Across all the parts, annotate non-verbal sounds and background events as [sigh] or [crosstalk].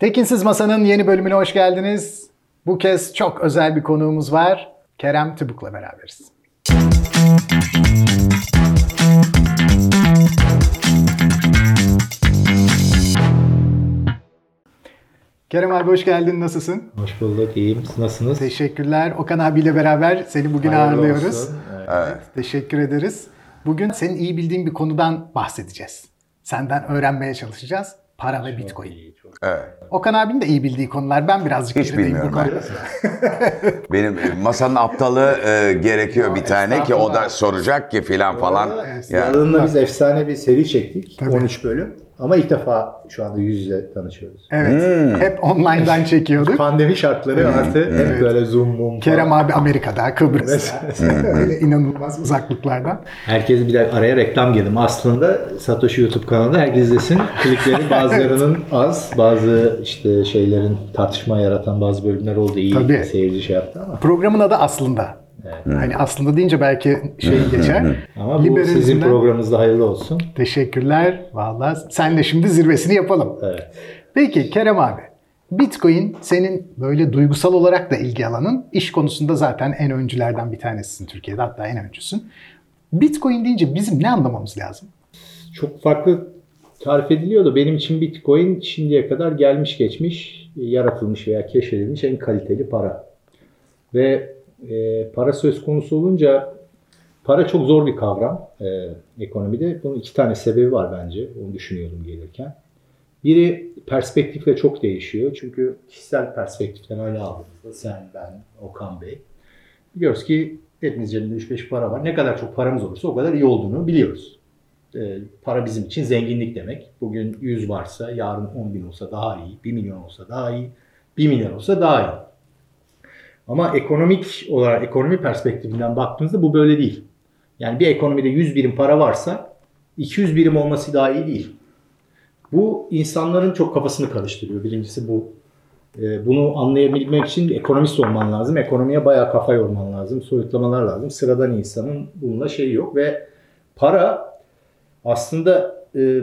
Tekinsiz Masa'nın yeni bölümüne hoş geldiniz. Bu kez çok özel bir konuğumuz var. Kerem Tıbuk'la beraberiz. Kerem abi hoş geldin. Nasılsın? Hoş bulduk, iyiyim. Siz nasılsınız? Teşekkürler. Okan abiyle beraber seni bugün Hayırlı ağırlıyoruz. olsun. Evet. Evet. Teşekkür ederiz. Bugün senin iyi bildiğin bir konudan bahsedeceğiz. Senden öğrenmeye çalışacağız. Para ve Bitcoin. İyi, çok. Evet. Okan abinin de iyi bildiği konular. Ben birazcık Hiç gerideyim bu bilmiyorum konuda. [laughs] Benim e, masanın aptalı e, gerekiyor bir tane ki o da soracak ki filan falan. Ya, Yanında biz efsane bir seri çektik. Tabii. 13 bölüm. Ama ilk defa şu anda yüz yüze tanışıyoruz. Evet. Hmm. Hep online'dan çekiyorduk. Pandemi şartları artı hep böyle zoom mum Kerem abi Amerika'da, Kıbrıs'ta. Böyle inanılmaz uzaklıklardan. Herkes bir de araya reklam girdim. Aslında Satoshi YouTube kanalında herkes izlesin. Klikleri [laughs] bazılarının az, bazı işte şeylerin tartışma yaratan bazı bölümler oldu. İyi Tabii. seyirci şey yaptı ama. Programın adı aslında. Hani aslında deyince belki şey geçer. Ama bu Liberalizmden- sizin programınızda hayırlı olsun. Teşekkürler. Vallahi sen de şimdi zirvesini yapalım. Evet. Peki Kerem abi. Bitcoin senin böyle duygusal olarak da ilgi alanın. İş konusunda zaten en öncülerden bir tanesisin Türkiye'de hatta en öncüsün. Bitcoin deyince bizim ne anlamamız lazım? çok farklı tarif ediliyordu. Benim için Bitcoin şimdiye kadar gelmiş geçmiş, yaratılmış veya keşfedilmiş en kaliteli para. Ve e, para söz konusu olunca para çok zor bir kavram e, ekonomide. Bunun iki tane sebebi var bence. Onu düşünüyordum gelirken. Biri perspektifle çok değişiyor. Çünkü kişisel perspektiften öyle aldığımızda sen, ben, Okan Bey. Biliyoruz ki hepimiz cebinde 3-5 para var. Ne kadar çok paramız olursa o kadar iyi olduğunu biliyoruz. E, para bizim için zenginlik demek. Bugün 100 varsa yarın 10 bin olsa daha iyi, 1 milyon olsa daha iyi, 1 milyar olsa daha iyi. Ama ekonomik olarak ekonomi perspektifinden baktığınızda bu böyle değil. Yani bir ekonomide 100 birim para varsa 200 birim olması daha iyi değil. Bu insanların çok kafasını karıştırıyor. Birincisi bu. E, Bunu anlayabilmek için ekonomist olman lazım. Ekonomiye bayağı kafa yorman lazım. Soyutlamalar lazım. Sıradan insanın bununla şeyi yok ve para aslında e,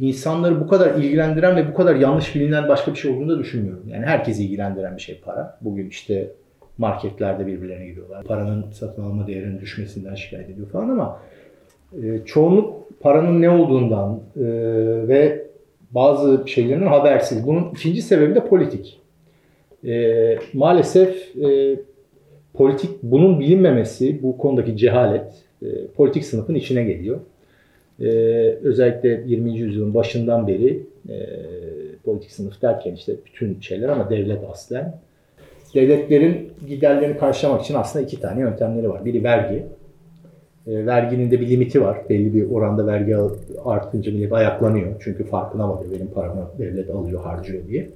insanları bu kadar ilgilendiren ve bu kadar yanlış bilinen başka bir şey olduğunu da düşünmüyorum. Yani herkesi ilgilendiren bir şey para. Bugün işte marketlerde birbirlerine giriyorlar. Paranın satın alma değerinin düşmesinden şikayet ediyor falan ama e, çoğunluk paranın ne olduğundan e, ve bazı şeylerin habersiz. Bunun ikinci sebebi de politik. E, maalesef e, politik bunun bilinmemesi, bu konudaki cehalet e, politik sınıfın içine geliyor. Ee, özellikle 20. yüzyılın başından beri e, politik sınıf derken işte bütün şeyler ama devlet aslen. Devletlerin giderlerini karşılamak için aslında iki tane yöntemleri var. Biri vergi. E, verginin de bir limiti var. Belli bir oranda vergi artınca millet ayaklanıyor. Çünkü farkına varıyor benim paramı devlet alıyor, harcıyor diye.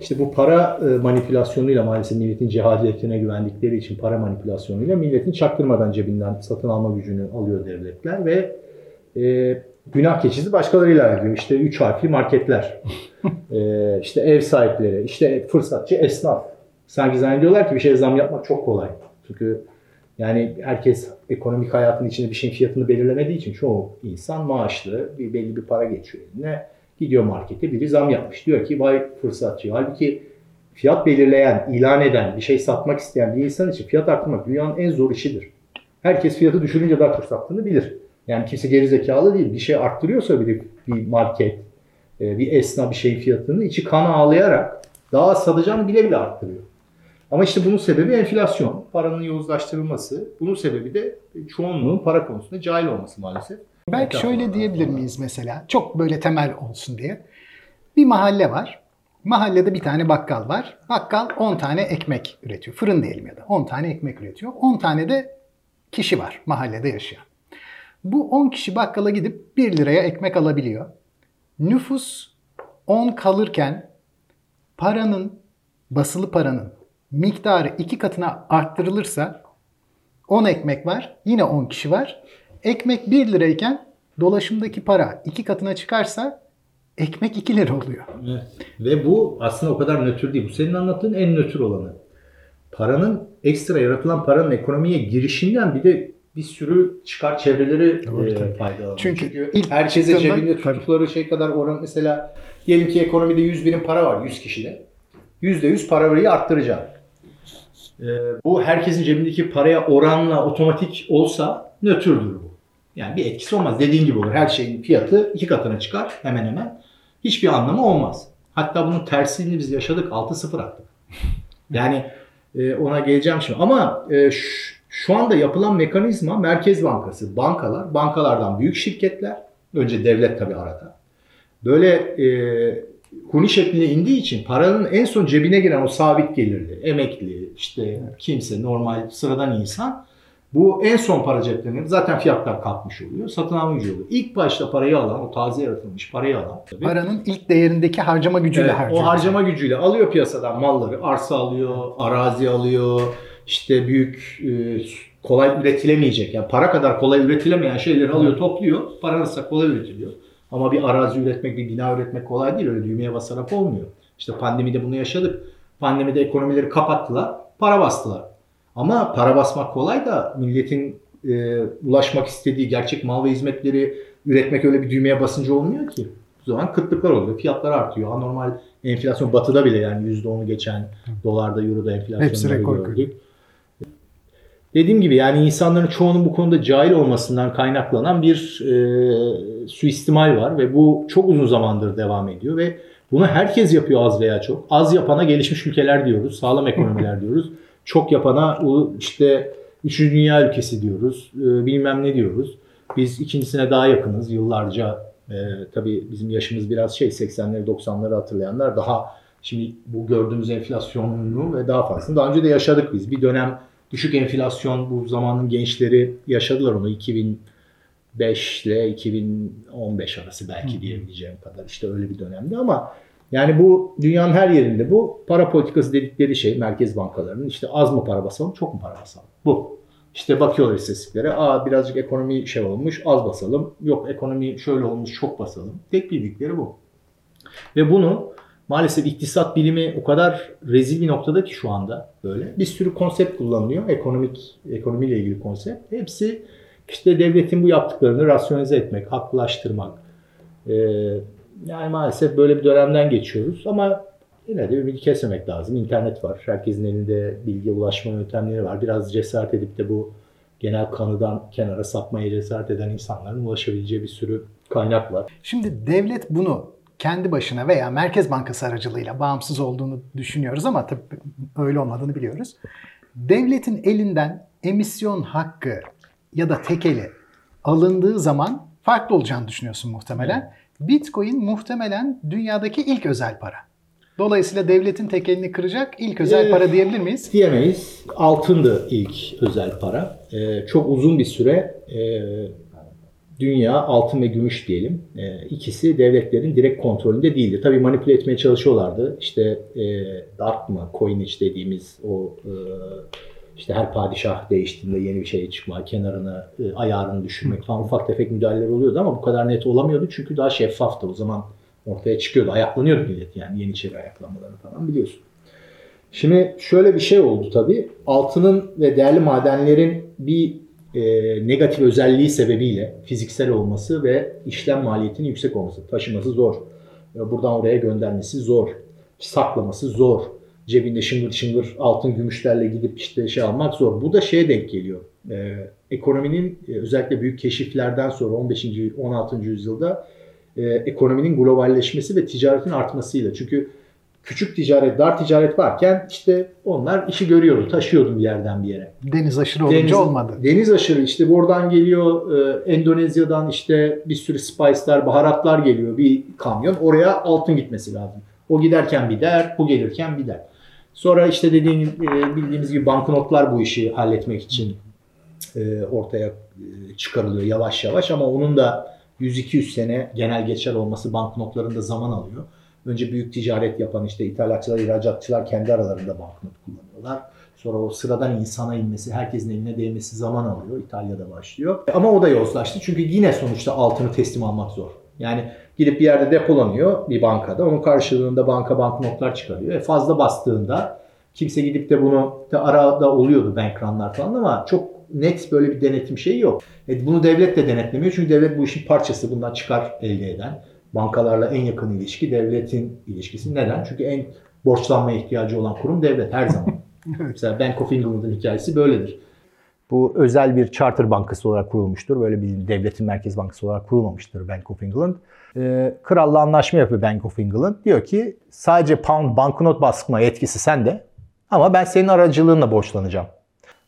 İşte bu para e, manipülasyonuyla maalesef milletin cehaletine güvendikleri için para manipülasyonuyla milletin çaktırmadan cebinden satın alma gücünü alıyor devletler ve e, günah keçisi başkalarıyla ediyor. İşte üç harfli marketler, [laughs] e, işte ev sahipleri, işte fırsatçı esnaf. Sanki zannediyorlar ki bir şeye zam yapmak çok kolay. Çünkü yani herkes ekonomik hayatın içinde bir şeyin fiyatını belirlemediği için çoğu insan maaşlı, bir belli bir para geçiyor eline. Gidiyor markete biri zam yapmış. Diyor ki vay fırsatçı. Halbuki fiyat belirleyen, ilan eden, bir şey satmak isteyen bir insan için fiyat arttırmak dünyanın en zor işidir. Herkes fiyatı düşürünce daha çok sattığını bilir. Yani kimse geri zekalı değil. Bir şey arttırıyorsa bir, bir market, e, bir esnaf bir şeyin fiyatını içi kan ağlayarak daha satacağını bile bile arttırıyor. Ama işte bunun sebebi enflasyon, paranın yozlaştırılması. Bunun sebebi de çoğunluğun para konusunda cahil olması maalesef. Belki şöyle diyebilir miyiz mesela? Çok böyle temel olsun diye. Bir mahalle var. Mahallede bir tane bakkal var. Bakkal 10 tane ekmek üretiyor. Fırın diyelim ya da 10 tane ekmek üretiyor. 10 tane de kişi var mahallede yaşayan. Bu 10 kişi bakkala gidip 1 liraya ekmek alabiliyor. Nüfus 10 kalırken paranın, basılı paranın miktarı iki katına arttırılırsa 10 ekmek var, yine 10 kişi var. Ekmek 1 lirayken dolaşımdaki para iki katına çıkarsa ekmek 2 lira oluyor. Evet. Ve bu aslında o kadar nötr değil. Bu senin anlattığın en nötr olanı. Paranın ekstra yaratılan paranın ekonomiye girişinden bir de bir sürü çıkar çevreleri Doğru, e, faydalanıyor. Çünkü ilk herkesin çıktığında- cebinde tuttukları şey kadar oran mesela diyelim ki ekonomide 100 birim para var 100 kişide. %100 parayı arttıracağım. Ee, bu herkesin cebindeki paraya oranla otomatik olsa nötrdür bu. Yani bir etkisi olmaz. Dediğin gibi olur. Her şeyin fiyatı iki katına çıkar hemen hemen. Hiçbir anlamı olmaz. Hatta bunun tersini biz yaşadık. 6-0 attık. [laughs] Yani e, ona geleceğim şimdi. Ama e, şu, anda yapılan mekanizma Merkez Bankası, bankalar, bankalardan büyük şirketler, önce devlet tabii arada. Böyle e, huni şeklinde indiği için paranın en son cebine giren o sabit gelirli, emekli, işte kimse, normal, sıradan insan bu en son para ceplerinin zaten fiyatlar kalkmış oluyor. Satın alma gücü oluyor. İlk başta parayı alan, o taze yaratılmış parayı alan tabii, Paranın ilk değerindeki harcama gücüyle Evet, harcıyor. o harcama gücüyle alıyor piyasadan malları. Arsa alıyor, arazi alıyor. işte büyük e, kolay üretilemeyecek. Yani para kadar kolay üretilemeyen şeyleri alıyor, topluyor. Para nasıl kolay üretiliyor. Ama bir arazi üretmek, bir bina üretmek kolay değil. Öyle düğmeye basarak olmuyor. İşte pandemide bunu yaşadık. Pandemide ekonomileri kapattılar, para bastılar. Ama para basmak kolay da milletin e, ulaşmak istediği gerçek mal ve hizmetleri üretmek öyle bir düğmeye basınca olmuyor ki. O zaman kıtlıklar oluyor. Fiyatlar artıyor. Anormal enflasyon batıda bile yani %10'u geçen dolarda, euroda enflasyonları Hepsi rekor gördük. Dediğim gibi yani insanların çoğunun bu konuda cahil olmasından kaynaklanan bir e, suistimal var ve bu çok uzun zamandır devam ediyor ve bunu herkes yapıyor az veya çok. Az yapana gelişmiş ülkeler diyoruz, sağlam ekonomiler [laughs] diyoruz. Çok yapana işte üçüncü dünya ülkesi diyoruz, e, bilmem ne diyoruz. Biz ikincisine daha yakınız yıllarca. E, tabii bizim yaşımız biraz şey 80'leri 90'ları hatırlayanlar daha şimdi bu gördüğümüz enflasyonunu ve daha fazlasını daha önce de yaşadık biz. Bir dönem düşük enflasyon bu zamanın gençleri yaşadılar onu 2005 ile 2015 arası belki diyebileceğim kadar işte öyle bir dönemde ama yani bu dünyanın her yerinde bu para politikası dedikleri şey merkez bankalarının işte az mı para basalım çok mu para basalım bu. İşte bakıyorlar istatistiklere aa birazcık ekonomi şey olmuş az basalım yok ekonomi şöyle olmuş çok basalım. Tek bildikleri bu. Ve bunu maalesef iktisat bilimi o kadar rezil bir noktada ki şu anda böyle. Bir sürü konsept kullanılıyor. Ekonomik, ekonomiyle ilgili konsept. Hepsi işte devletin bu yaptıklarını rasyonize etmek, haklılaştırmak. Ee, yani maalesef böyle bir dönemden geçiyoruz ama yine de ümidi kesmemek lazım. İnternet var. Herkesin elinde bilgiye ulaşma yöntemleri var. Biraz cesaret edip de bu genel kanıdan kenara sapmaya cesaret eden insanların ulaşabileceği bir sürü kaynak var. Şimdi devlet bunu kendi başına veya Merkez Bankası aracılığıyla bağımsız olduğunu düşünüyoruz ama tabii öyle olmadığını biliyoruz. Devletin elinden emisyon hakkı ya da tekeli alındığı zaman farklı olacağını düşünüyorsun muhtemelen. Bitcoin muhtemelen dünyadaki ilk özel para. Dolayısıyla devletin tekelini kıracak ilk özel Ee, para diyebilir miyiz? Diyemeyiz. Altındı ilk özel para. Ee, çok uzun bir süre e, dünya altın ve gümüş diyelim. E, ikisi devletlerin direkt kontrolünde değildi. Tabii manipüle etmeye çalışıyorlardı. İşte e, dark mı, coinage dediğimiz o e, işte her padişah değiştiğinde yeni bir şey çıkma, kenarını, e, ayarını düşürmek falan ufak tefek müdahaleler oluyordu ama bu kadar net olamıyordu çünkü daha şeffaftı. O zaman ortaya çıkıyordu. Ayaklanıyordu millet yani Yeniçeri ayaklanmaları falan biliyorsun. Şimdi şöyle bir şey oldu tabii. Altının ve değerli madenlerin bir e, negatif özelliği sebebiyle fiziksel olması ve işlem maliyetinin yüksek olması. Taşıması zor. E, Buradan oraya göndermesi zor. Saklaması zor. Cebinde şıngır şıngır altın gümüşlerle gidip işte şey almak zor. Bu da şeye denk geliyor. E, ekonominin e, özellikle büyük keşiflerden sonra 15. 16. yüzyılda e, ekonominin globalleşmesi ve ticaretin artmasıyla. Çünkü küçük ticaret, dar ticaret varken işte onlar işi görüyordu, taşıyordu bir yerden bir yere. Deniz aşırı olunca Deniz, olmadı. Deniz aşırı işte buradan geliyor e, Endonezya'dan işte bir sürü spice'lar, baharatlar geliyor bir kamyon. Oraya altın gitmesi lazım. O giderken bir der, bu gelirken bir der. Sonra işte dediğim e, bildiğimiz gibi banknotlar bu işi halletmek için e, ortaya e, çıkarılıyor yavaş yavaş ama onun da 100-200 sene genel geçer olması banknotlarında zaman alıyor. Önce büyük ticaret yapan işte ithalatçılar, ihracatçılar kendi aralarında banknot kullanıyorlar. Sonra o sıradan insana inmesi, herkesin eline değmesi zaman alıyor. İtalya'da başlıyor. Ama o da yozlaştı. Çünkü yine sonuçta altını teslim almak zor. Yani gidip bir yerde depolanıyor bir bankada. Onun karşılığında banka banknotlar çıkarıyor. E fazla bastığında kimse gidip de bunu da arada oluyordu bank run'lar falan ama çok net böyle bir denetim şeyi yok. E, bunu devlet de denetlemiyor çünkü devlet bu işin parçası. Bundan çıkar elde eden. Bankalarla en yakın ilişki devletin ilişkisi. Neden? Çünkü en borçlanmaya ihtiyacı olan kurum devlet her zaman. [laughs] Mesela Bank of England'ın hikayesi böyledir. Bu özel bir charter bankası olarak kurulmuştur. Böyle bir devletin merkez bankası olarak kurulmamıştır Bank of England. Ee, kralla anlaşma yapıyor Bank of England. Diyor ki sadece pound banknot baskıma yetkisi sende ama ben senin aracılığınla borçlanacağım.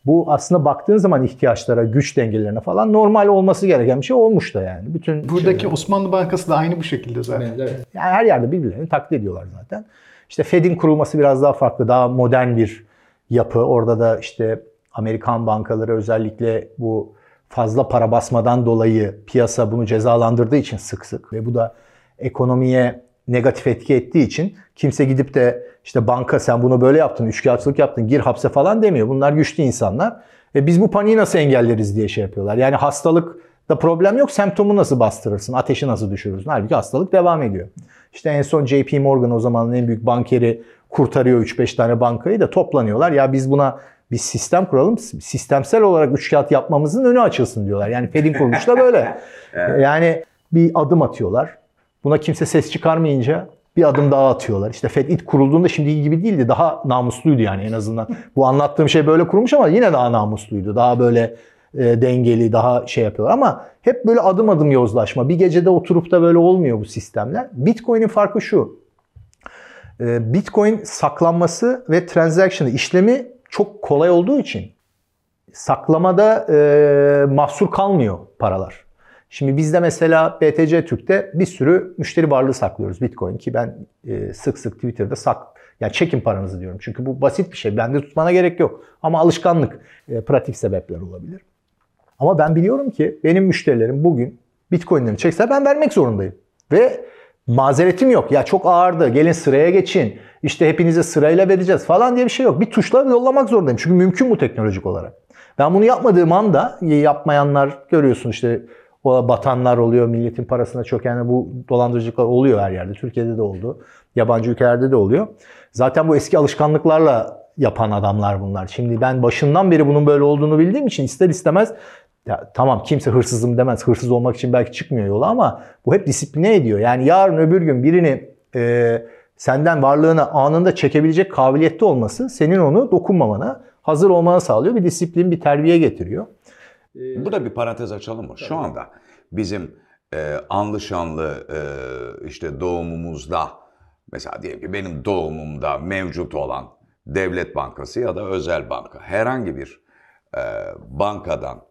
Bu aslında baktığın zaman ihtiyaçlara, güç dengelerine falan normal olması gereken bir şey olmuş da yani. Bütün Buradaki şeyler- Osmanlı Bankası da aynı bu şekilde zaten. yani her yerde birbirlerini taklit ediyorlar zaten. İşte Fed'in kurulması biraz daha farklı, daha modern bir yapı. Orada da işte Amerikan bankaları özellikle bu fazla para basmadan dolayı piyasa bunu cezalandırdığı için sık sık ve bu da ekonomiye negatif etki ettiği için kimse gidip de işte banka sen bunu böyle yaptın, üçkağıtçılık yaptın, gir hapse falan demiyor. Bunlar güçlü insanlar. Ve biz bu paniği nasıl engelleriz diye şey yapıyorlar. Yani hastalık da problem yok. Semptomu nasıl bastırırsın? Ateşi nasıl düşürürsün? Halbuki hastalık devam ediyor. İşte en son JP Morgan o zamanın en büyük bankeri kurtarıyor 3-5 tane bankayı da toplanıyorlar. Ya biz buna bir sistem kuralım. Sistemsel olarak üç kağıt yapmamızın önü açılsın diyorlar. Yani Fed'in kuruluşu da böyle. [laughs] Yani bir adım atıyorlar. Buna kimse ses çıkarmayınca bir adım daha atıyorlar. İşte Fed ilk kurulduğunda şimdiki gibi değildi. Daha namusluydu yani en azından. Bu anlattığım şey böyle kurulmuş ama yine daha namusluydu. Daha böyle e, dengeli, daha şey yapıyorlar. Ama hep böyle adım adım yozlaşma. Bir gecede oturup da böyle olmuyor bu sistemler. Bitcoin'in farkı şu. E, Bitcoin saklanması ve transaction işlemi çok kolay olduğu için saklamada e, mahsur kalmıyor paralar. Şimdi bizde mesela BTC Türk'te bir sürü müşteri varlığı saklıyoruz Bitcoin ki ben e, sık sık Twitter'da sak yani çekin paranızı diyorum. Çünkü bu basit bir şey. Bende tutmana gerek yok. Ama alışkanlık, e, pratik sebepler olabilir. Ama ben biliyorum ki benim müşterilerim bugün Bitcoin'lerini çekse ben vermek zorundayım. Ve mazeretim yok. Ya çok ağırdı. Gelin sıraya geçin. İşte hepinize sırayla vereceğiz falan diye bir şey yok. Bir tuşla yollamak zorundayım. Çünkü mümkün bu teknolojik olarak. Ben bunu yapmadığım anda yapmayanlar görüyorsun işte o batanlar oluyor, milletin parasına çöken bu dolandırıcılıklar oluyor her yerde. Türkiye'de de oldu, yabancı ülkelerde de oluyor. Zaten bu eski alışkanlıklarla yapan adamlar bunlar. Şimdi ben başından beri bunun böyle olduğunu bildiğim için ister istemez ya tamam kimse hırsızım demez. Hırsız olmak için belki çıkmıyor yola ama bu hep disipline ediyor. Yani yarın öbür gün birini e, senden varlığını anında çekebilecek kabiliyette olması senin onu dokunmamana, hazır olmana sağlıyor. Bir disiplin, bir terbiye getiriyor. Burada bir parantez açalım mı? Şu anda bizim e, anlı şanlı e, işte doğumumuzda mesela diyelim ki benim doğumumda mevcut olan devlet bankası ya da özel banka herhangi bir e, bankadan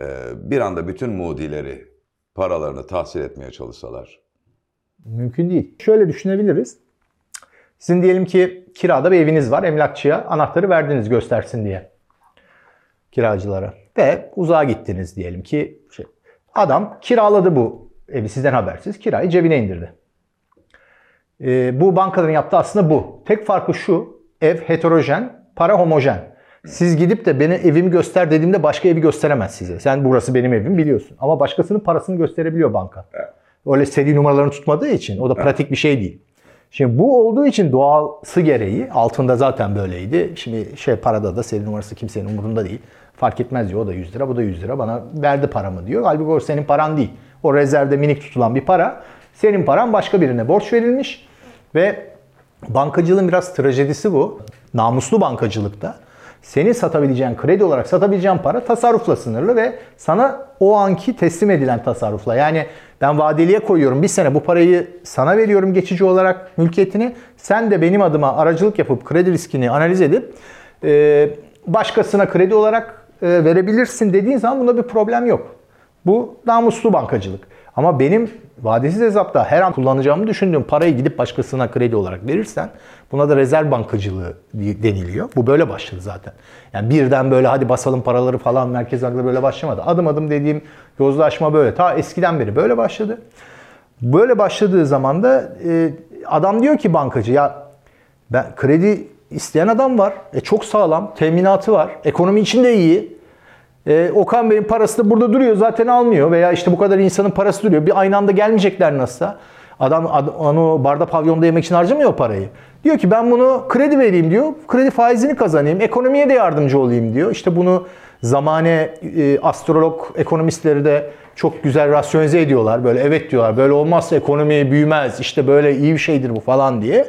e, bir anda bütün mudileri paralarını tahsil etmeye çalışsalar Mümkün değil. Şöyle düşünebiliriz. Sizin diyelim ki kirada bir eviniz var. Emlakçıya anahtarı verdiniz göstersin diye. Kiracılara. Ve uzağa gittiniz diyelim ki. Şey, adam kiraladı bu evi sizden habersiz. Kirayı cebine indirdi. Ee, bu bankaların yaptığı aslında bu. Tek farkı şu. Ev heterojen, para homojen. Siz gidip de beni evimi göster dediğimde başka evi gösteremez size. Sen burası benim evim biliyorsun. Ama başkasının parasını gösterebiliyor banka. Öyle seri numaralarını tutmadığı için o da pratik bir şey değil. Şimdi bu olduğu için doğası gereği altında zaten böyleydi. Şimdi şey parada da seri numarası kimsenin umurunda değil. Fark etmez diyor o da 100 lira bu da 100 lira bana verdi paramı diyor. Halbuki o senin paran değil. O rezervde minik tutulan bir para. Senin paran başka birine borç verilmiş ve bankacılığın biraz trajedisi bu. Namuslu bankacılıkta senin satabileceğin, kredi olarak satabileceğin para tasarrufla sınırlı ve sana o anki teslim edilen tasarrufla. Yani ben vadeliye koyuyorum bir sene bu parayı sana veriyorum geçici olarak mülkiyetini. Sen de benim adıma aracılık yapıp kredi riskini analiz edip başkasına kredi olarak verebilirsin dediğin zaman bunda bir problem yok. Bu namuslu bankacılık. Ama benim vadesiz hesapta her an kullanacağımı düşündüğüm parayı gidip başkasına kredi olarak verirsen buna da rezerv bankacılığı deniliyor. Bu böyle başladı zaten. Yani birden böyle hadi basalım paraları falan Merkez Bankası böyle başlamadı. Adım adım dediğim yozlaşma böyle. Ta eskiden beri böyle başladı. Böyle başladığı zaman da e, adam diyor ki bankacı ya ben kredi isteyen adam var. E, çok sağlam. Teminatı var. Ekonomi için de iyi. E, Okan Bey'in parası da burada duruyor zaten almıyor veya işte bu kadar insanın parası duruyor. Bir aynı anda gelmeyecekler nasılsa. Adam ad- onu barda pavyonda yemek için harcamıyor parayı. Diyor ki ben bunu kredi vereyim diyor. Kredi faizini kazanayım. Ekonomiye de yardımcı olayım diyor. İşte bunu zamane e, astrolog ekonomistleri de çok güzel rasyonize ediyorlar. Böyle evet diyorlar böyle olmazsa ekonomi büyümez işte böyle iyi bir şeydir bu falan diye.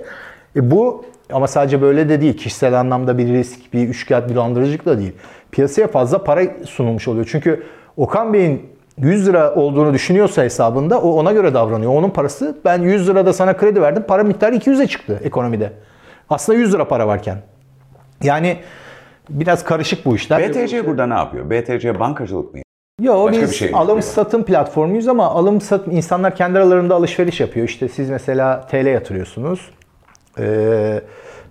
E bu ama sadece böyle de değil. Kişisel anlamda bir risk, bir üçkağıt, bir dolandırıcılık da değil. Piyasaya fazla para sunulmuş oluyor. Çünkü Okan Bey'in 100 lira olduğunu düşünüyorsa hesabında o ona göre davranıyor. Onun parası ben 100 lirada sana kredi verdim. Para miktarı 200'e çıktı ekonomide. Aslında 100 lira para varken. Yani biraz karışık bu işler. BTC burada ne yapıyor? BTC bankacılık mı? Yo Başka biz bir şey alım satım platformuyuz ama alım satım insanlar kendi aralarında alışveriş yapıyor. İşte siz mesela TL yatırıyorsunuz. Ee,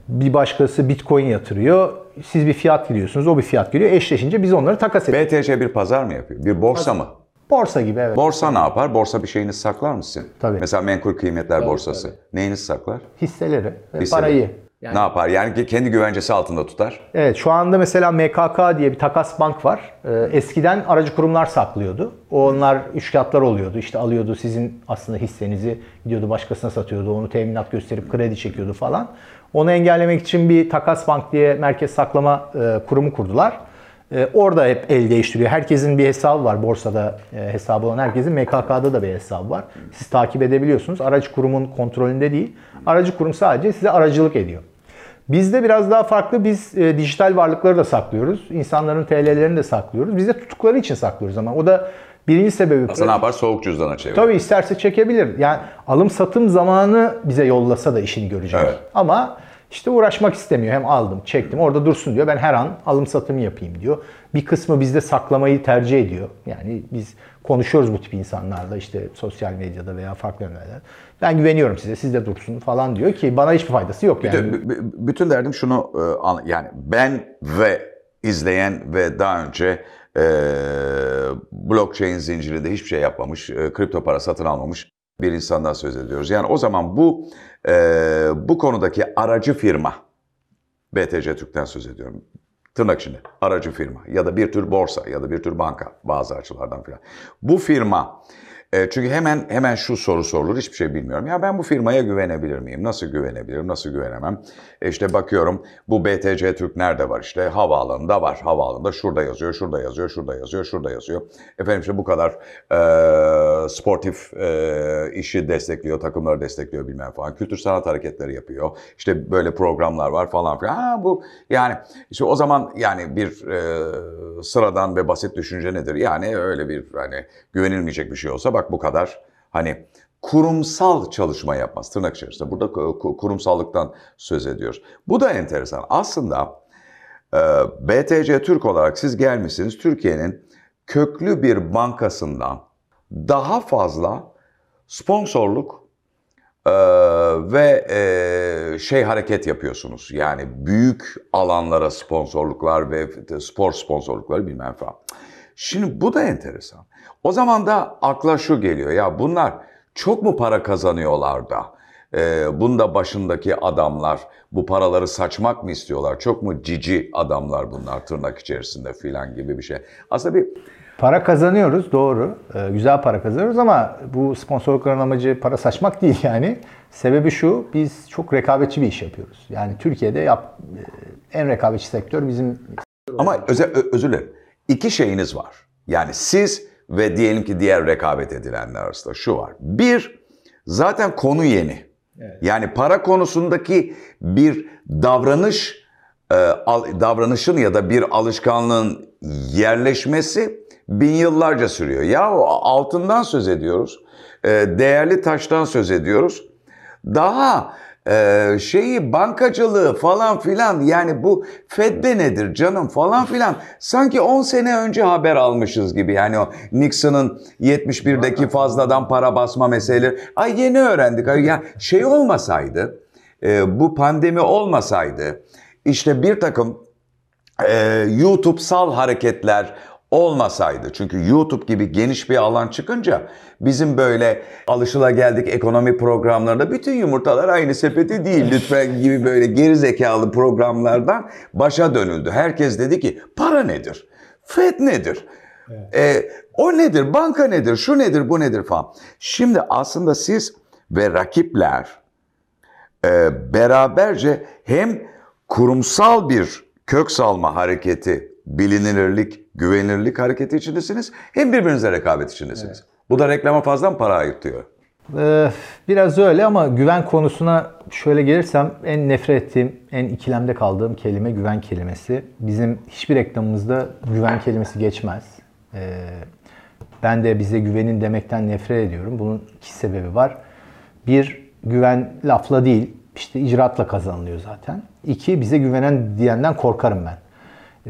bir başkası Bitcoin yatırıyor. Siz bir fiyat giriyorsunuz. O bir fiyat giriyor. Eşleşince biz onları takas ediyoruz. BTC bir pazar mı yapıyor? Bir borsa mı? Borsa gibi evet. Borsa ne yapar? Borsa bir şeyini saklar mısın? Tabii. Mesela menkul kıymetler borsası. Neyini saklar? Hisseleri, Hisseleri. parayı. Ne yapar? Yani kendi güvencesi altında tutar. Evet şu anda mesela MKK diye bir takas bank var. Ee, eskiden aracı kurumlar saklıyordu. Onlar üçkağıtlar oluyordu. İşte alıyordu sizin aslında hissenizi gidiyordu başkasına satıyordu. Onu teminat gösterip kredi çekiyordu falan. Onu engellemek için bir takas bank diye merkez saklama e, kurumu kurdular. E, orada hep el değiştiriyor. Herkesin bir hesabı var. Borsada e, hesabı olan herkesin MKK'da da bir hesabı var. Siz takip edebiliyorsunuz. Aracı kurumun kontrolünde değil. Aracı kurum sadece size aracılık ediyor. Bizde biraz daha farklı. Biz e, dijital varlıkları da saklıyoruz. İnsanların TL'lerini de saklıyoruz. Biz de tutukları için saklıyoruz ama o da birinci sebebi. Aslında ne yapar? Soğuk cüzdana çevirir. Tabii isterse çekebilir. Yani alım satım zamanı bize yollasa da işini görecek. Evet. Ama işte uğraşmak istemiyor. Hem aldım, çektim. Orada dursun diyor. Ben her an alım satımı yapayım diyor. Bir kısmı bizde saklamayı tercih ediyor. Yani biz konuşuyoruz bu tip insanlarla işte sosyal medyada veya farklı yerlerde. Ben güveniyorum size, sizde dursun falan diyor ki bana hiçbir faydası yok yani. Bütün, bütün derdim şunu e, an- yani ben ve izleyen ve daha önce e, blockchain zincirinde hiçbir şey yapmamış, e, kripto para satın almamış bir insandan söz ediyoruz. Yani o zaman bu e, bu konudaki aracı firma BTC Türk'ten söz ediyorum. Tırnak içinde aracı firma ya da bir tür borsa ya da bir tür banka bazı açılardan filan. Bu firma çünkü hemen hemen şu soru sorulur hiçbir şey bilmiyorum. Ya ben bu firmaya güvenebilir miyim? Nasıl güvenebilirim? Nasıl güvenemem? E işte bakıyorum bu BTC Türk nerede var? İşte havaalanında var. Havaalanında şurada yazıyor, şurada yazıyor, şurada yazıyor, şurada yazıyor. Efendim işte bu kadar e, sportif e, işi destekliyor, takımları destekliyor bilmem falan. Kültür sanat hareketleri yapıyor. İşte böyle programlar var falan filan. Ha bu yani işte o zaman yani bir e, sıradan ve basit düşünce nedir? Yani öyle bir hani güvenilmeyecek bir şey olsa bak bu kadar hani kurumsal çalışma yapmaz tırnak içerisinde. Burada ku- ku- kurumsallıktan söz ediyoruz. Bu da enteresan. Aslında e, BTC Türk olarak siz gelmişsiniz Türkiye'nin köklü bir bankasından daha fazla sponsorluk e, ve e, şey hareket yapıyorsunuz. Yani büyük alanlara sponsorluklar ve spor sponsorlukları bilmem falan. Şimdi bu da enteresan. O zaman da akla şu geliyor. Ya bunlar çok mu para kazanıyorlar da e, bunda başındaki adamlar bu paraları saçmak mı istiyorlar? Çok mu cici adamlar bunlar tırnak içerisinde filan gibi bir şey. Aslında bir Para kazanıyoruz doğru. Ee, güzel para kazanıyoruz ama bu sponsorlukların amacı para saçmak değil yani. Sebebi şu biz çok rekabetçi bir iş yapıyoruz. Yani Türkiye'de yap, e, en rekabetçi sektör bizim Ama öze, ö- özür dilerim. İki şeyiniz var. Yani siz ve diyelim ki diğer rekabet edilenler arasında şu var. Bir, zaten konu yeni. Yani para konusundaki bir davranış, e, davranışın ya da bir alışkanlığın yerleşmesi bin yıllarca sürüyor. Ya altından söz ediyoruz, e, değerli taştan söz ediyoruz. Daha e, şeyi bankacılığı falan filan yani bu Fed'de nedir canım falan filan. Sanki 10 sene önce haber almışız gibi yani o Nixon'ın 71'deki fazladan para basma meseleleri. Ay yeni öğrendik. Ay ya şey olmasaydı e, bu pandemi olmasaydı işte bir takım e, YouTube'sal hareketler olmasaydı çünkü YouTube gibi geniş bir alan çıkınca bizim böyle alışılageldik ekonomi programlarında bütün yumurtalar aynı sepeti değil lütfen gibi böyle geri zekalı programlardan başa dönüldü. Herkes dedi ki para nedir? FED nedir? E, o nedir? Banka nedir? Şu nedir? Bu nedir falan. Şimdi aslında siz ve rakipler e, beraberce hem kurumsal bir kök salma hareketi bilinirlik, güvenilirlik hareketi içindesiniz hem birbirinize rekabet içindesiniz. Bu da reklama fazla para ayırtıyor. Ee, biraz öyle ama güven konusuna şöyle gelirsem en nefret ettiğim, en ikilemde kaldığım kelime güven kelimesi. Bizim hiçbir reklamımızda güven kelimesi geçmez. Ee, ben de bize güvenin demekten nefret ediyorum. Bunun iki sebebi var. Bir, güven lafla değil, işte icraatla kazanılıyor zaten. İki, bize güvenen diyenden korkarım ben.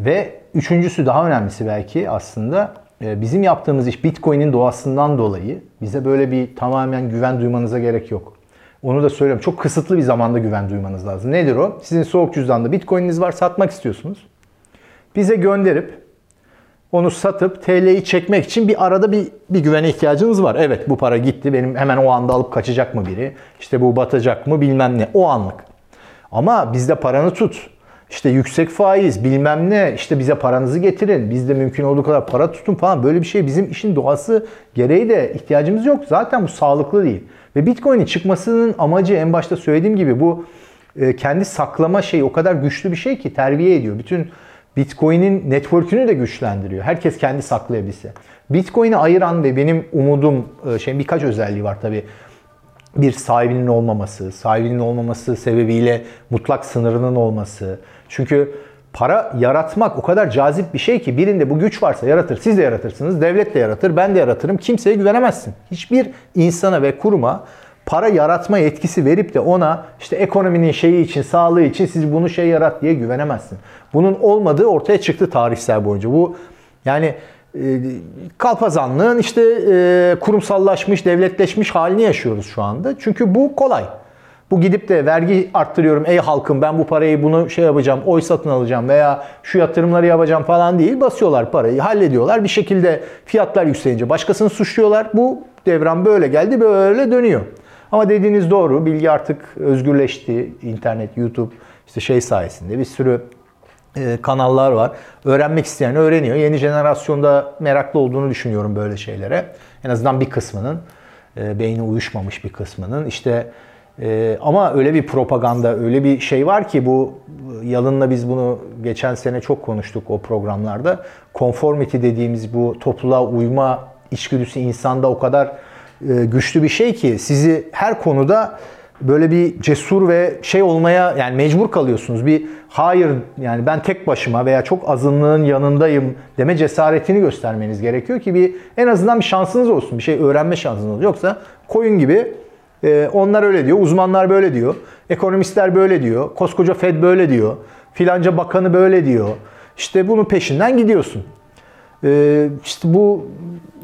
Ve üçüncüsü daha önemlisi belki aslında e, bizim yaptığımız iş Bitcoin'in doğasından dolayı bize böyle bir tamamen güven duymanıza gerek yok. Onu da söylüyorum. Çok kısıtlı bir zamanda güven duymanız lazım. Nedir o? Sizin soğuk cüzdanda Bitcoin'iniz var, satmak istiyorsunuz. Bize gönderip onu satıp TL'yi çekmek için bir arada bir, bir güvene ihtiyacınız var. Evet bu para gitti. Benim hemen o anda alıp kaçacak mı biri? İşte bu batacak mı bilmem ne. O anlık. Ama bizde paranı tut. İşte yüksek faiz bilmem ne işte bize paranızı getirin. Bizde mümkün olduğu kadar para tutun falan. Böyle bir şey bizim işin doğası gereği de ihtiyacımız yok. Zaten bu sağlıklı değil. Ve Bitcoin'in çıkmasının amacı en başta söylediğim gibi bu e, kendi saklama şeyi o kadar güçlü bir şey ki terbiye ediyor. Bütün Bitcoin'in network'ünü de güçlendiriyor. Herkes kendi saklayabilse. Bitcoin'i ayıran ve benim umudum şey birkaç özelliği var tabii bir sahibinin olmaması, sahibinin olmaması sebebiyle mutlak sınırının olması. Çünkü para yaratmak o kadar cazip bir şey ki birinde bu güç varsa yaratır. Siz de yaratırsınız, devlet de yaratır, ben de yaratırım. Kimseye güvenemezsin. Hiçbir insana ve kuruma para yaratma yetkisi verip de ona işte ekonominin şeyi için, sağlığı için siz bunu şey yarat diye güvenemezsin. Bunun olmadığı ortaya çıktı tarihsel boyunca. Bu yani e, kalpazanlığın işte e, kurumsallaşmış, devletleşmiş halini yaşıyoruz şu anda. Çünkü bu kolay. Bu gidip de vergi arttırıyorum ey halkım ben bu parayı bunu şey yapacağım, oy satın alacağım veya şu yatırımları yapacağım falan değil. Basıyorlar parayı, hallediyorlar. Bir şekilde fiyatlar yükselince başkasını suçluyorlar. Bu devran böyle geldi, böyle dönüyor. Ama dediğiniz doğru. Bilgi artık özgürleşti. İnternet, YouTube işte şey sayesinde bir sürü e, kanallar var. Öğrenmek isteyen öğreniyor. Yeni jenerasyonda meraklı olduğunu düşünüyorum böyle şeylere. En azından bir kısmının e, beyni uyuşmamış bir kısmının işte e, ama öyle bir propaganda, öyle bir şey var ki bu Yalın'la biz bunu geçen sene çok konuştuk o programlarda. Conformity dediğimiz bu topluluğa uyma içgüdüsü insanda o kadar e, güçlü bir şey ki sizi her konuda böyle bir cesur ve şey olmaya yani mecbur kalıyorsunuz. Bir hayır yani ben tek başıma veya çok azınlığın yanındayım deme cesaretini göstermeniz gerekiyor ki bir en azından bir şansınız olsun. Bir şey öğrenme şansınız olsun. Yoksa koyun gibi e, onlar öyle diyor, uzmanlar böyle diyor, ekonomistler böyle diyor, koskoca Fed böyle diyor, filanca bakanı böyle diyor. İşte bunun peşinden gidiyorsun. Ee, işte bu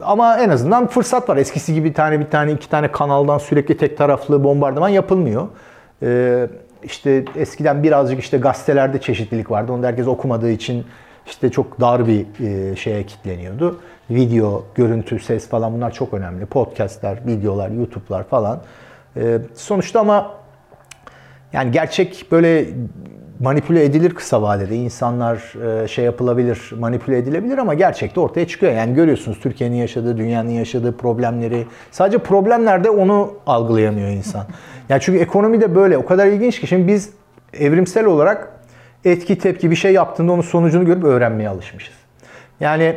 ama en azından fırsat var. Eskisi gibi bir tane bir tane iki tane kanaldan sürekli tek taraflı bombardıman yapılmıyor. Ee, işte eskiden birazcık işte gazetelerde çeşitlilik vardı. Onu herkes okumadığı için işte çok dar bir e, şeye kitleniyordu. Video, görüntü, ses falan bunlar çok önemli. Podcastler, videolar, YouTube'lar falan. Ee, sonuçta ama yani gerçek böyle manipüle edilir kısa vadede. İnsanlar e, şey yapılabilir, manipüle edilebilir ama gerçekte ortaya çıkıyor. Yani görüyorsunuz Türkiye'nin yaşadığı, dünyanın yaşadığı problemleri. Sadece problemlerde onu algılayamıyor insan. [laughs] Yani çünkü ekonomi de böyle. O kadar ilginç ki şimdi biz evrimsel olarak etki tepki bir şey yaptığında onun sonucunu görüp öğrenmeye alışmışız. Yani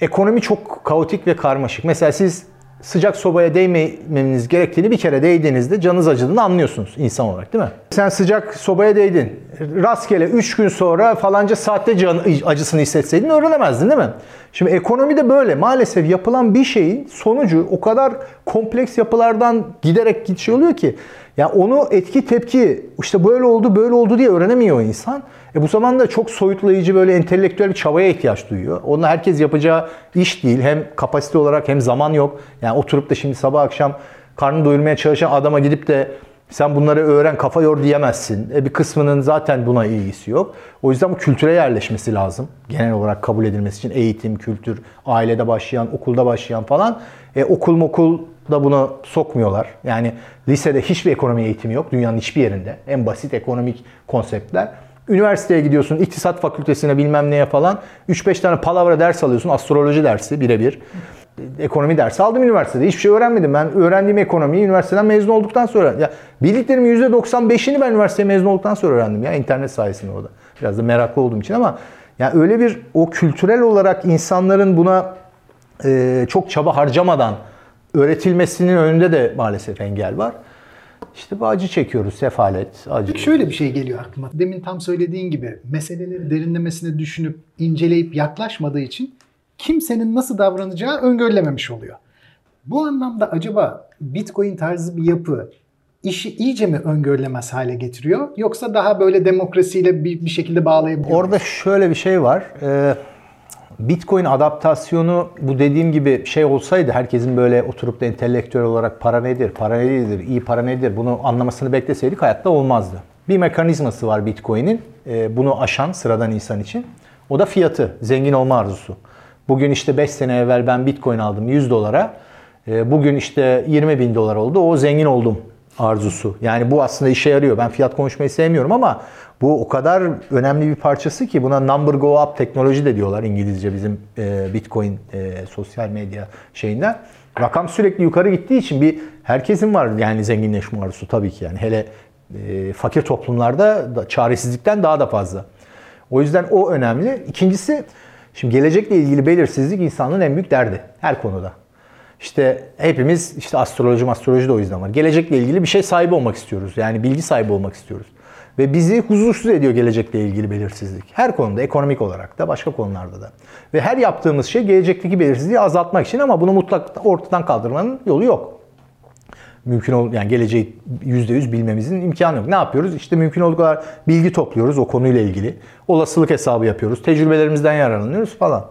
ekonomi çok kaotik ve karmaşık. Mesela siz sıcak sobaya değmemeniz gerektiğini bir kere değdiğinizde canınız acıdığını anlıyorsunuz insan olarak değil mi? Sen sıcak sobaya değdin. Rastgele 3 gün sonra falanca saatte can acısını hissetseydin öğrenemezdin değil mi? Şimdi ekonomi de böyle. Maalesef yapılan bir şeyin sonucu o kadar kompleks yapılardan giderek gidişi oluyor ki ya onu etki tepki işte böyle oldu böyle oldu diye öğrenemiyor insan. E bu zaman da çok soyutlayıcı böyle entelektüel bir çabaya ihtiyaç duyuyor. Onunla herkes yapacağı iş değil. Hem kapasite olarak hem zaman yok. Yani oturup da şimdi sabah akşam karnını doyurmaya çalışan adama gidip de sen bunları öğren kafa yor diyemezsin. E bir kısmının zaten buna ilgisi yok. O yüzden bu kültüre yerleşmesi lazım. Genel olarak kabul edilmesi için eğitim, kültür, ailede başlayan, okulda başlayan falan. E okul okul da bunu sokmuyorlar. Yani lisede hiçbir ekonomi eğitimi yok dünyanın hiçbir yerinde. En basit ekonomik konseptler. Üniversiteye gidiyorsun, iktisat fakültesine bilmem neye falan. 3-5 tane palavra ders alıyorsun, astroloji dersi birebir. Ekonomi dersi aldım üniversitede. Hiçbir şey öğrenmedim. Ben öğrendiğim ekonomiyi üniversiteden mezun olduktan sonra. Ya bildiklerimin %95'ini ben üniversiteye mezun olduktan sonra öğrendim ya internet sayesinde orada. Biraz da meraklı olduğum için ama Yani öyle bir o kültürel olarak insanların buna e, çok çaba harcamadan öğretilmesinin önünde de maalesef engel var. İşte bu acı çekiyoruz, sefalet, acı. Şöyle bir şey geliyor aklıma. Demin tam söylediğin gibi meseleleri derinlemesine düşünüp, inceleyip yaklaşmadığı için kimsenin nasıl davranacağı öngörülememiş oluyor. Bu anlamda acaba Bitcoin tarzı bir yapı işi iyice mi öngörülemez hale getiriyor? Yoksa daha böyle demokrasiyle bir, bir şekilde bağlayabiliyor Orada şöyle bir şey var. Ee, Bitcoin adaptasyonu bu dediğim gibi şey olsaydı herkesin böyle oturup da entelektüel olarak para nedir, para nedir, iyi para nedir bunu anlamasını bekleseydik hayatta olmazdı. Bir mekanizması var Bitcoin'in e, bunu aşan sıradan insan için. O da fiyatı, zengin olma arzusu. Bugün işte 5 sene evvel ben Bitcoin aldım 100 dolara. E, bugün işte 20 bin dolar oldu. O zengin oldum arzusu. Yani bu aslında işe yarıyor. Ben fiyat konuşmayı sevmiyorum ama bu o kadar önemli bir parçası ki buna number go up teknoloji de diyorlar İngilizce bizim e, Bitcoin e, sosyal medya şeyinden. Rakam sürekli yukarı gittiği için bir herkesin var yani zenginleşme arzusu tabii ki yani hele e, fakir toplumlarda da, çaresizlikten daha da fazla. O yüzden o önemli. İkincisi şimdi gelecekle ilgili belirsizlik insanlığın en büyük derdi her konuda. İşte hepimiz işte astroloji astroloji de o yüzden var. Gelecekle ilgili bir şey sahibi olmak istiyoruz. Yani bilgi sahibi olmak istiyoruz. Ve bizi huzursuz ediyor gelecekle ilgili belirsizlik. Her konuda, ekonomik olarak da, başka konularda da. Ve her yaptığımız şey gelecekteki belirsizliği azaltmak için ama bunu mutlak ortadan kaldırmanın yolu yok. Mümkün ol yani geleceği %100 bilmemizin imkanı yok. Ne yapıyoruz? İşte mümkün olduğu kadar bilgi topluyoruz o konuyla ilgili. Olasılık hesabı yapıyoruz. Tecrübelerimizden yararlanıyoruz falan.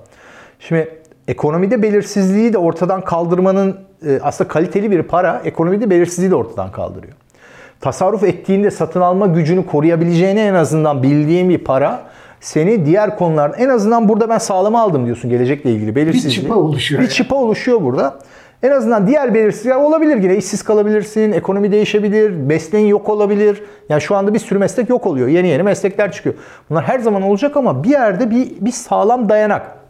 Şimdi ekonomide belirsizliği de ortadan kaldırmanın e, aslında kaliteli bir para ekonomide belirsizliği de ortadan kaldırıyor. Tasarruf ettiğinde satın alma gücünü koruyabileceğini en azından bildiğin bir para seni diğer konularda en azından burada ben sağlama aldım diyorsun gelecekle ilgili belirsizliği. Bir çıpa oluşuyor Bir yani. çıpa oluşuyor burada. En azından diğer belirsizlikler olabilir yine. işsiz kalabilirsin, ekonomi değişebilir, mesleğin yok olabilir. Yani şu anda bir sürü meslek yok oluyor. Yeni yeni meslekler çıkıyor. Bunlar her zaman olacak ama bir yerde bir, bir sağlam dayanak.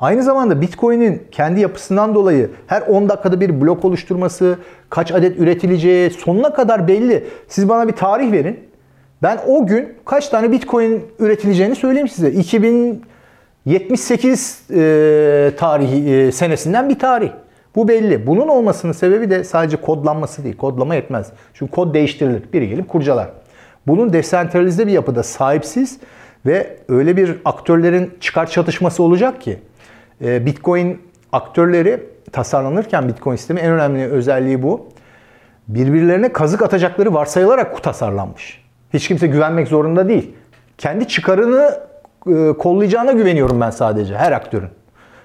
Aynı zamanda Bitcoin'in kendi yapısından dolayı her 10 dakikada bir blok oluşturması, kaç adet üretileceği sonuna kadar belli. Siz bana bir tarih verin. Ben o gün kaç tane Bitcoin üretileceğini söyleyeyim size. 2078 e, tarihi e, senesinden bir tarih. Bu belli. Bunun olmasının sebebi de sadece kodlanması değil. Kodlama yetmez. Çünkü kod değiştirilir. Biri gelip kurcalar. Bunun desentralize bir yapıda sahipsiz ve öyle bir aktörlerin çıkar çatışması olacak ki e, Bitcoin aktörleri tasarlanırken Bitcoin sistemi en önemli özelliği bu. Birbirlerine kazık atacakları varsayılarak tasarlanmış. Hiç kimse güvenmek zorunda değil. Kendi çıkarını e, kollayacağına güveniyorum ben sadece her aktörün.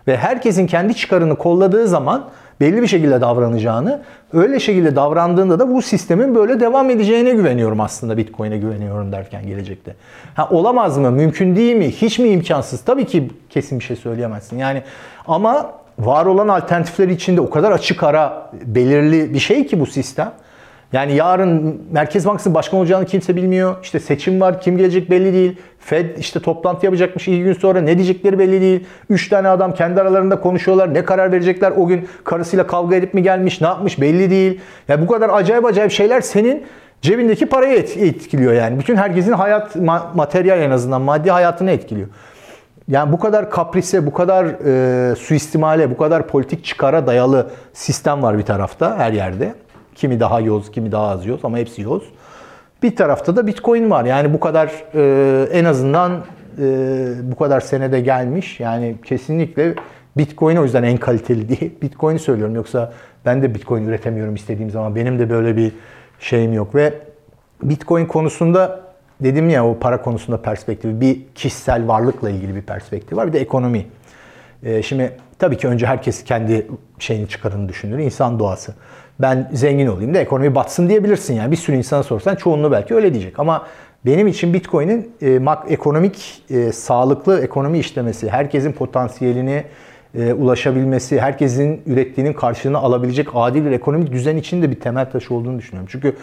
Ve herkesin kendi çıkarını kolladığı zaman belli bir şekilde davranacağını, öyle şekilde davrandığında da bu sistemin böyle devam edeceğine güveniyorum aslında Bitcoin'e güveniyorum derken gelecekte. Ha olamaz mı? Mümkün değil mi? Hiç mi imkansız? Tabii ki kesin bir şey söyleyemezsin. Yani ama var olan alternatifler içinde o kadar açık ara belirli bir şey ki bu sistem. Yani yarın Merkez Bankası'nın başkan olacağını kimse bilmiyor. İşte seçim var, kim gelecek belli değil. Fed işte toplantı yapacakmış iki gün sonra ne diyecekleri belli değil. Üç tane adam kendi aralarında konuşuyorlar. Ne karar verecekler o gün karısıyla kavga edip mi gelmiş, ne yapmış belli değil. Ya bu kadar acayip acayip şeyler senin cebindeki parayı et- etkiliyor yani. Bütün herkesin hayat, ma- materyal en azından maddi hayatını etkiliyor. Yani bu kadar kaprise, bu kadar e, suistimale, bu kadar politik çıkara dayalı sistem var bir tarafta her yerde. Kimi daha yoz, kimi daha az yoz ama hepsi yoz. Bir tarafta da Bitcoin var. Yani bu kadar e, en azından e, bu kadar senede gelmiş. Yani kesinlikle Bitcoin o yüzden en kaliteli diye [laughs] Bitcoin'i söylüyorum. Yoksa ben de Bitcoin üretemiyorum istediğim zaman. Benim de böyle bir şeyim yok ve Bitcoin konusunda dedim ya o para konusunda perspektifi bir kişisel varlıkla ilgili bir perspektif var bir de ekonomi. Ee, şimdi tabii ki önce herkes kendi şeyini çıkarını düşünür. İnsan doğası. Ben zengin olayım da ekonomi batsın diyebilirsin yani. Bir sürü insana sorsan çoğunluğu belki öyle diyecek. Ama benim için Bitcoin'in e, mak- ekonomik, e, sağlıklı ekonomi işlemesi, herkesin potansiyelini e, ulaşabilmesi, herkesin ürettiğinin karşılığını alabilecek adil bir ekonomik düzen için de bir temel taşı olduğunu düşünüyorum. Çünkü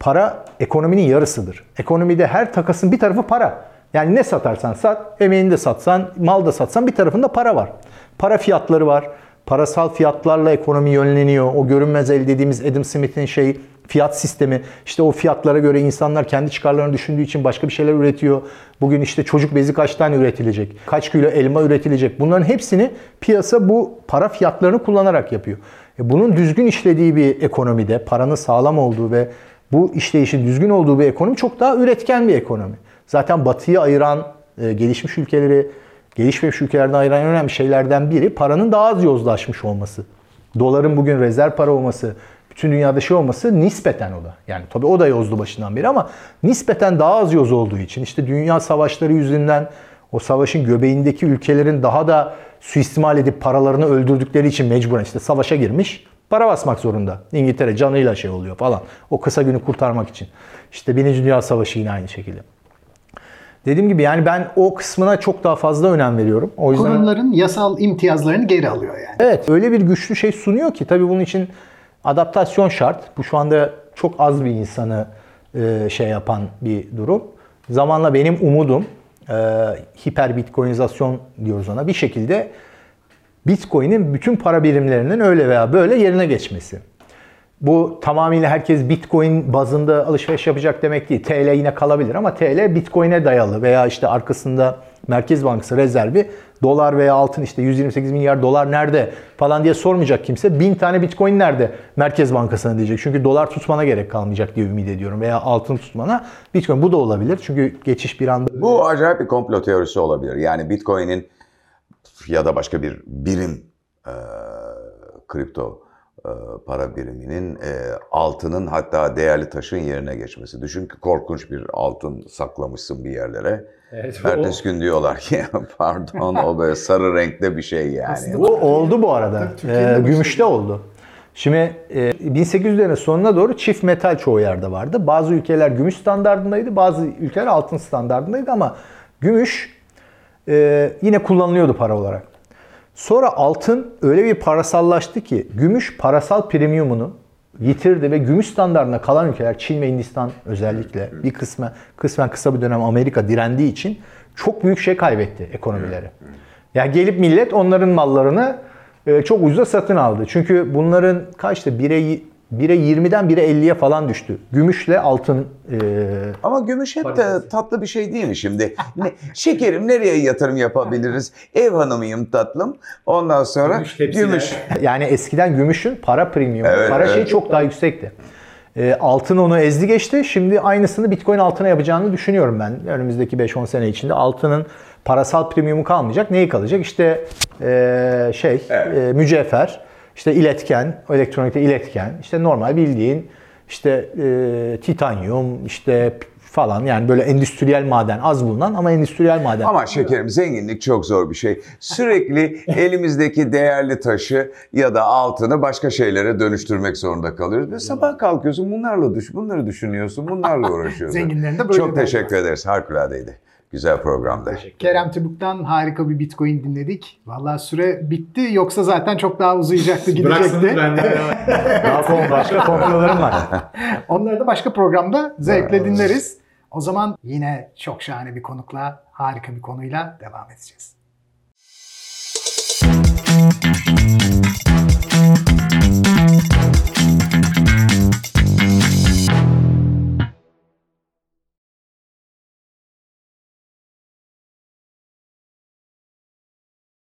para ekonominin yarısıdır. Ekonomide her takasın bir tarafı para. Yani ne satarsan sat, emeğini de satsan, mal da satsan bir tarafında para var. Para fiyatları var. Parasal fiyatlarla ekonomi yönleniyor. O görünmez el dediğimiz Adam Smith'in şey fiyat sistemi işte o fiyatlara göre insanlar kendi çıkarlarını düşündüğü için başka bir şeyler üretiyor. Bugün işte çocuk bezi kaç tane üretilecek? Kaç kilo elma üretilecek? Bunların hepsini piyasa bu para fiyatlarını kullanarak yapıyor. E bunun düzgün işlediği bir ekonomide, paranın sağlam olduğu ve bu işleyişin düzgün olduğu bir ekonomi çok daha üretken bir ekonomi. Zaten batıyı ayıran, e, gelişmiş ülkeleri gelişmemiş ülkelerden ayıran önemli şeylerden biri paranın daha az yozlaşmış olması. Doların bugün rezerv para olması, bütün dünyada şey olması nispeten o da. Yani tabii o da yozdu başından beri ama nispeten daha az yoz olduğu için işte dünya savaşları yüzünden o savaşın göbeğindeki ülkelerin daha da suistimal edip paralarını öldürdükleri için mecburen işte savaşa girmiş. Para basmak zorunda. İngiltere canıyla şey oluyor falan. O kısa günü kurtarmak için. İşte Birinci Dünya Savaşı yine aynı şekilde. Dediğim gibi yani ben o kısmına çok daha fazla önem veriyorum. O yüzden Kurumların yasal imtiyazlarını geri alıyor yani. Evet öyle bir güçlü şey sunuyor ki tabii bunun için adaptasyon şart. Bu şu anda çok az bir insanı e, şey yapan bir durum. Zamanla benim umudum e, hiper bitcoinizasyon diyoruz ona bir şekilde Bitcoin'in bütün para birimlerinin öyle veya böyle yerine geçmesi. Bu tamamıyla herkes Bitcoin bazında alışveriş yapacak demek değil. TL yine kalabilir ama TL Bitcoin'e dayalı veya işte arkasında Merkez Bankası rezervi dolar veya altın işte 128 milyar dolar nerede falan diye sormayacak kimse. 1000 tane Bitcoin nerede Merkez Bankası'na diyecek. Çünkü dolar tutmana gerek kalmayacak diye ümit ediyorum veya altın tutmana. Bitcoin bu da olabilir. Çünkü geçiş bir anda Bu acayip bir komplo teorisi olabilir. Yani Bitcoin'in ya da başka bir birim e, kripto para biriminin e, altının hatta değerli taşın yerine geçmesi. Düşün ki korkunç bir altın saklamışsın bir yerlere. Evet, Ertesi gün diyorlar ki [laughs] pardon o böyle sarı renkte bir şey yani. Bu oldu bu arada. Türkiye'de Ee, gümüşte oldu. Şimdi e, 1800'lerin sonuna doğru çift metal çoğu yerde vardı. Bazı ülkeler gümüş standartındaydı, bazı ülkeler altın standartındaydı ama gümüş e, yine kullanılıyordu para olarak. Sonra altın öyle bir parasallaştı ki gümüş parasal premiumunu yitirdi ve gümüş standartına kalan ülkeler Çin ve Hindistan özellikle bir kısmı kısmen kısa bir dönem Amerika direndiği için çok büyük şey kaybetti ekonomileri. Yani gelip millet onların mallarını e, çok ucuza satın aldı. Çünkü bunların kaçtı? 1'e 1'e 20'den 1'e 50'ye falan düştü. Gümüşle altın e, Ama gümüş hep de tatlı bir şey değil mi şimdi? Ne, şekerim nereye yatırım yapabiliriz? Ev hanımıyım tatlım. Ondan sonra Gümüş tepsiler. gümüş. Yani eskiden gümüşün para premiumu, Evet, para evet. şeyi çok daha yüksekti. E, altın onu ezdi geçti. Şimdi aynısını Bitcoin altına yapacağını düşünüyorum ben. Önümüzdeki 5-10 sene içinde altının parasal premiumu kalmayacak. Neyi kalacak? İşte e, şey, e, mücevher, işte iletken, elektronikte iletken, işte normal bildiğin işte e, titanyum, işte falan yani böyle endüstriyel maden az bulunan ama endüstriyel maden. Ama şekerim zenginlik çok zor bir şey. Sürekli [laughs] elimizdeki değerli taşı ya da altını başka şeylere dönüştürmek zorunda kalıyoruz. Ve sabah kalkıyorsun bunlarla düş, bunları düşünüyorsun, bunlarla [laughs] uğraşıyorsun. Zenginlerin de böyle Çok teşekkür ederiz. Harikuladeydi. Güzel programdı. Kerem Tübük'ten harika bir Bitcoin dinledik. Vallahi süre bitti yoksa zaten çok daha uzayacaktı gidecekti. ben de. [laughs] Daha kon- başka komplolarım var. [laughs] Onları da başka programda zevkle dinleriz. O zaman yine çok şahane bir konukla, harika bir konuyla devam edeceğiz.